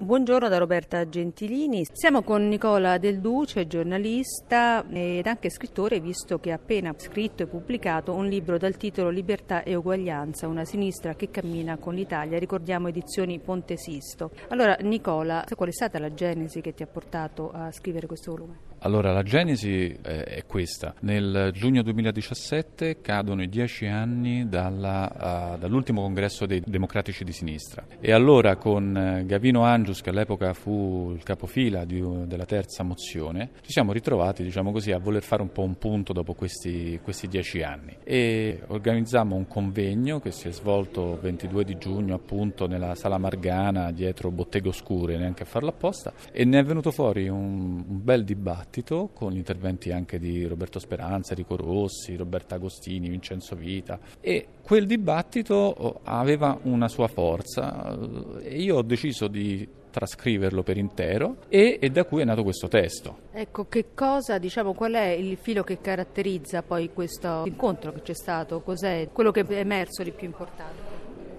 Buongiorno da Roberta Gentilini. Siamo con Nicola Del Duce, giornalista ed anche scrittore, visto che ha appena scritto e pubblicato un libro dal titolo Libertà e uguaglianza, una sinistra che cammina con l'Italia. Ricordiamo edizioni Ponte Sisto. Allora, Nicola, qual è stata la genesi che ti ha portato a scrivere questo volume? Allora, la genesi è questa. Nel giugno 2017 cadono i dieci anni dalla, uh, dall'ultimo congresso dei democratici di sinistra. E allora con eh, Gavino Angius, che all'epoca fu il capofila di, della terza mozione, ci siamo ritrovati diciamo così, a voler fare un po' un punto dopo questi, questi dieci anni. E organizzammo un convegno che si è svolto il 22 di giugno appunto nella Sala Margana dietro Bottega Oscure, neanche a farlo apposta, e ne è venuto fuori un, un bel dibattito dibattito con gli interventi anche di Roberto Speranza, Enrico Rossi, Roberta Agostini, Vincenzo Vita e quel dibattito oh, aveva una sua forza eh, e io ho deciso di trascriverlo per intero e, e, da cui è nato questo testo. Ecco, che cosa, diciamo, qual è il filo che caratterizza poi questo incontro che c'è stato? Cos'è quello che è emerso di più importante?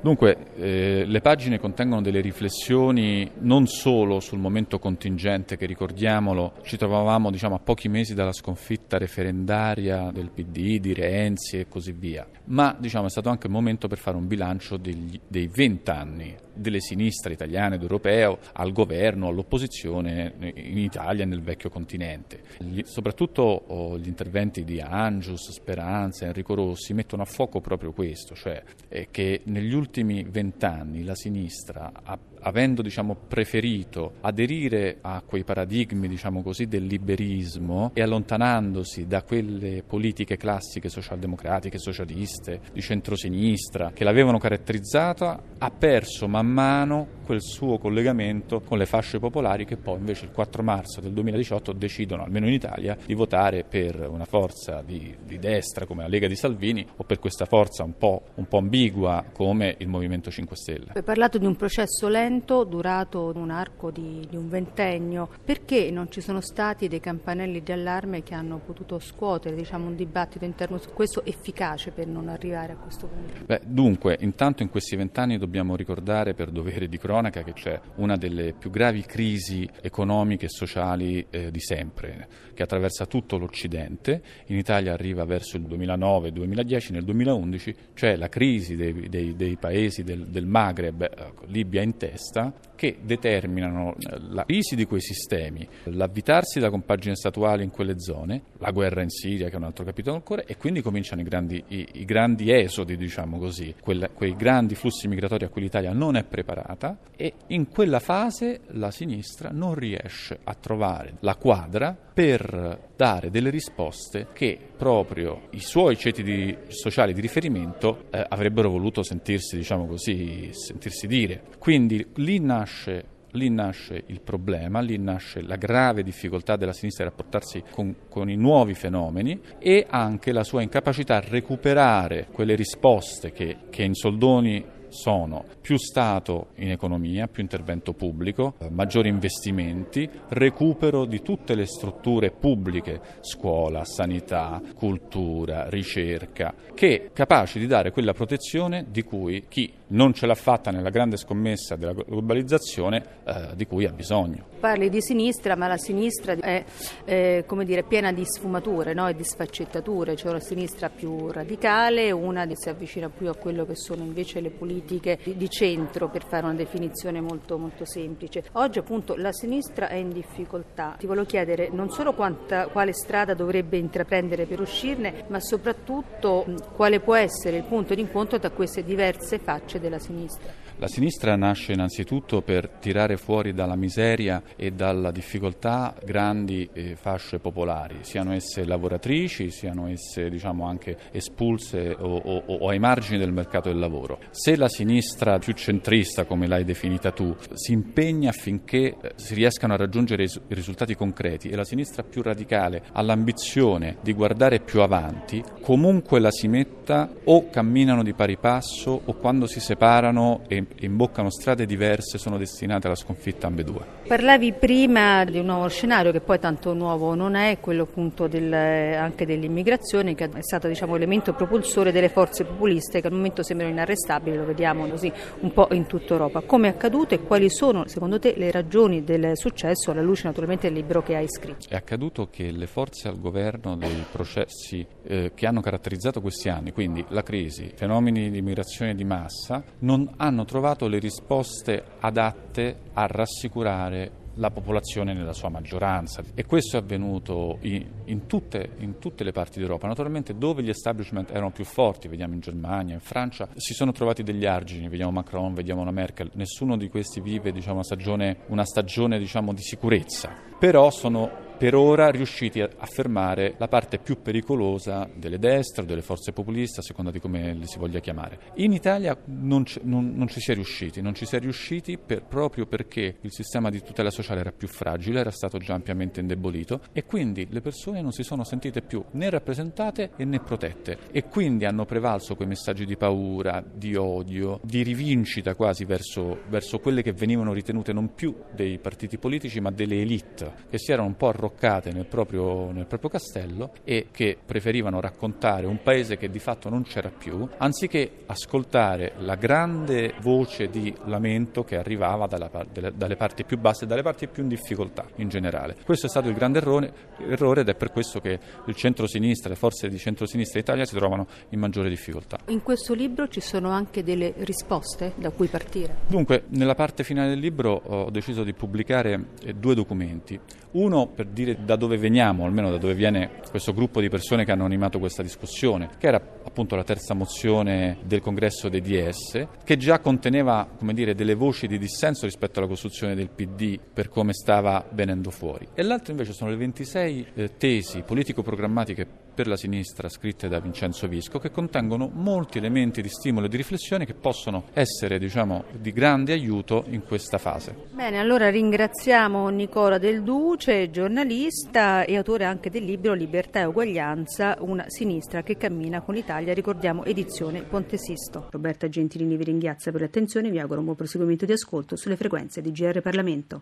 Dunque, eh, le pagine contengono delle riflessioni non solo sul momento contingente che ricordiamolo, ci trovavamo diciamo, a pochi mesi dalla sconfitta referendaria del PD, di Renzi e così via, ma diciamo, è stato anche il momento per fare un bilancio degli, dei vent'anni delle sinistre italiane ed europeo al governo, all'opposizione in Italia e nel vecchio continente. Soprattutto oh, gli interventi di Angius, Speranza, Enrico Rossi mettono a fuoco proprio questo, cioè eh, che negli ultimi vent'anni la sinistra ha avendo diciamo, preferito aderire a quei paradigmi diciamo così, del liberismo e allontanandosi da quelle politiche classiche socialdemocratiche, socialiste, di centrosinistra che l'avevano caratterizzata, ha perso man mano quel suo collegamento con le fasce popolari che poi invece il 4 marzo del 2018 decidono, almeno in Italia, di votare per una forza di, di destra come la Lega di Salvini o per questa forza un po', un po' ambigua come il Movimento 5 Stelle. Hai parlato di un processo lento durato un arco di, di, un ventennio, perché non ci sono stati dei campanelli di allarme che hanno potuto scuotere diciamo, un dibattito interno su questo efficace per non arrivare a questo punto? Beh, dunque, intanto in questi vent'anni dobbiamo ricordare per dovere di cronaca che c'è una delle più gravi crisi economiche e sociali eh, di sempre, che attraversa tutto l'Occidente. In Italia arriva verso il 2009-2010, nel 2011 c'è la crisi dei, dei, dei paesi del, del Maghreb, eh, Libia in testa testa che determinano eh, la crisi di quei sistemi, l'avvitarsi della compagine statuale in quelle zone, la guerra in Siria che è un altro capitolo ancora e quindi cominciano i grandi, i, i grandi esodi, diciamo così, quella, quei grandi flussi migratori a cui l'Italia non è preparata e in quella fase la sinistra non riesce a trovare la quadra per dare delle risposte che proprio i suoi ceti di, sociali di riferimento eh, avrebbero voluto sentirsi, diciamo così, sentirsi dire. Quindi lì nasce Lì nasce il problema, lì nasce la grave difficoltà della sinistra a rapportarsi con, con, i nuovi fenomeni e anche la sua incapacità a recuperare quelle risposte che, che in soldoni sono più Stato in economia, più intervento pubblico, maggiori investimenti, recupero di tutte le strutture pubbliche, scuola, sanità, cultura, ricerca, che capaci di dare quella protezione di cui chi non ce l'ha fatta nella grande scommessa della globalizzazione eh, di cui ha bisogno. Parli di sinistra, ma la sinistra è eh, dire, piena di sfumature no? e di sfaccettature, c'è una sinistra più radicale, una che si avvicina più a quello che sono invece le politiche di centro, per fare una definizione molto, molto semplice. Oggi appunto la sinistra è in difficoltà. Ti volevo chiedere non solo quanta, quale strada dovrebbe intraprendere per uscirne, ma soprattutto quale può essere il punto di incontro tra queste diverse facce della sinistra. La sinistra nasce innanzitutto per tirare fuori dalla miseria e dalla difficoltà grandi eh, fasce popolari, siano esse lavoratrici, siano esse diciamo, anche espulse o, o, o, ai margini del mercato del lavoro. Se la sinistra più centrista, come l'hai definita tu, si impegna affinché eh, si riescano a raggiungere i risultati concreti e la sinistra più radicale ha l'ambizione di guardare più avanti, comunque la si metta o camminano di pari passo o quando si separano e imboccano strade diverse sono destinate alla sconfitta ambedue. Parlavi prima di un nuovo scenario che poi tanto nuovo non è, quello appunto del, anche dell'immigrazione che è stato diciamo, elemento propulsore delle forze populiste che al momento sembrano inarrestabili, lo vediamo così un po' in tutta Europa. Come è accaduto e quali sono secondo te le ragioni del successo alla luce naturalmente del libro che hai scritto? È accaduto che le forze al governo dei processi eh, che hanno caratterizzato questi anni, quindi la crisi, fenomeni di immigrazione di massa, non hanno trovato le risposte adatte a rassicurare la popolazione nella sua maggioranza. E questo è avvenuto in, in, tutte, in, tutte, le parti d'Europa. Naturalmente dove gli establishment erano più forti, vediamo in Germania, in Francia, si sono trovati degli argini, vediamo Macron, vediamo la Merkel, nessuno di questi vive diciamo, una stagione, una stagione diciamo, di sicurezza, però sono per ora riusciti a fermare la parte più pericolosa delle destre delle forze populiste, a seconda di come le si voglia chiamare. In Italia non, c- non, non ci si è riusciti, non ci si è riusciti per, proprio perché il sistema di tutela sociale era più fragile, era stato già ampiamente indebolito e quindi le persone non si sono sentite più né rappresentate né protette e quindi hanno prevalso quei messaggi di paura, di odio, di rivincita quasi verso, verso quelle che venivano ritenute non più dei partiti politici ma delle elite che si erano un po' arroccate arroccate nel proprio, nel proprio castello e che preferivano raccontare un paese che di fatto non c'era più, anziché ascoltare la grande voce di lamento che arrivava dalla, dalle, dalle parti più basse e dalle parti più in difficoltà in generale. Questo è stato il grande errore, errore ed è per questo che il centro-sinistra, le forze di centro-sinistra in Italia si trovano in maggiore difficoltà. In questo libro ci sono anche delle risposte da cui partire? Dunque, nella parte finale del libro ho deciso di pubblicare eh, due documenti. Uno per dire da dove veniamo, almeno da dove viene questo gruppo di persone che hanno animato questa discussione, che era appunto la terza mozione del congresso dei DS, che già conteneva dire, delle voci di dissenso rispetto alla costruzione del PD per come stava venendo fuori. E l'altro invece sono le 26 eh, tesi politico-programmatiche per la sinistra scritte da Vincenzo Visco che contengono molti elementi di stimolo e di riflessione che possono essere diciamo, di grande aiuto in questa fase. Bene, allora ringraziamo Nicola Del Duce, giornalista e autore anche del libro Libertà e uguaglianza, una sinistra che cammina con l'Italia, ricordiamo edizione Ponte Sisto. Roberta Gentilini vi ringrazia per l'attenzione e vi auguro un buon proseguimento di ascolto sulle frequenze di GR Parlamento.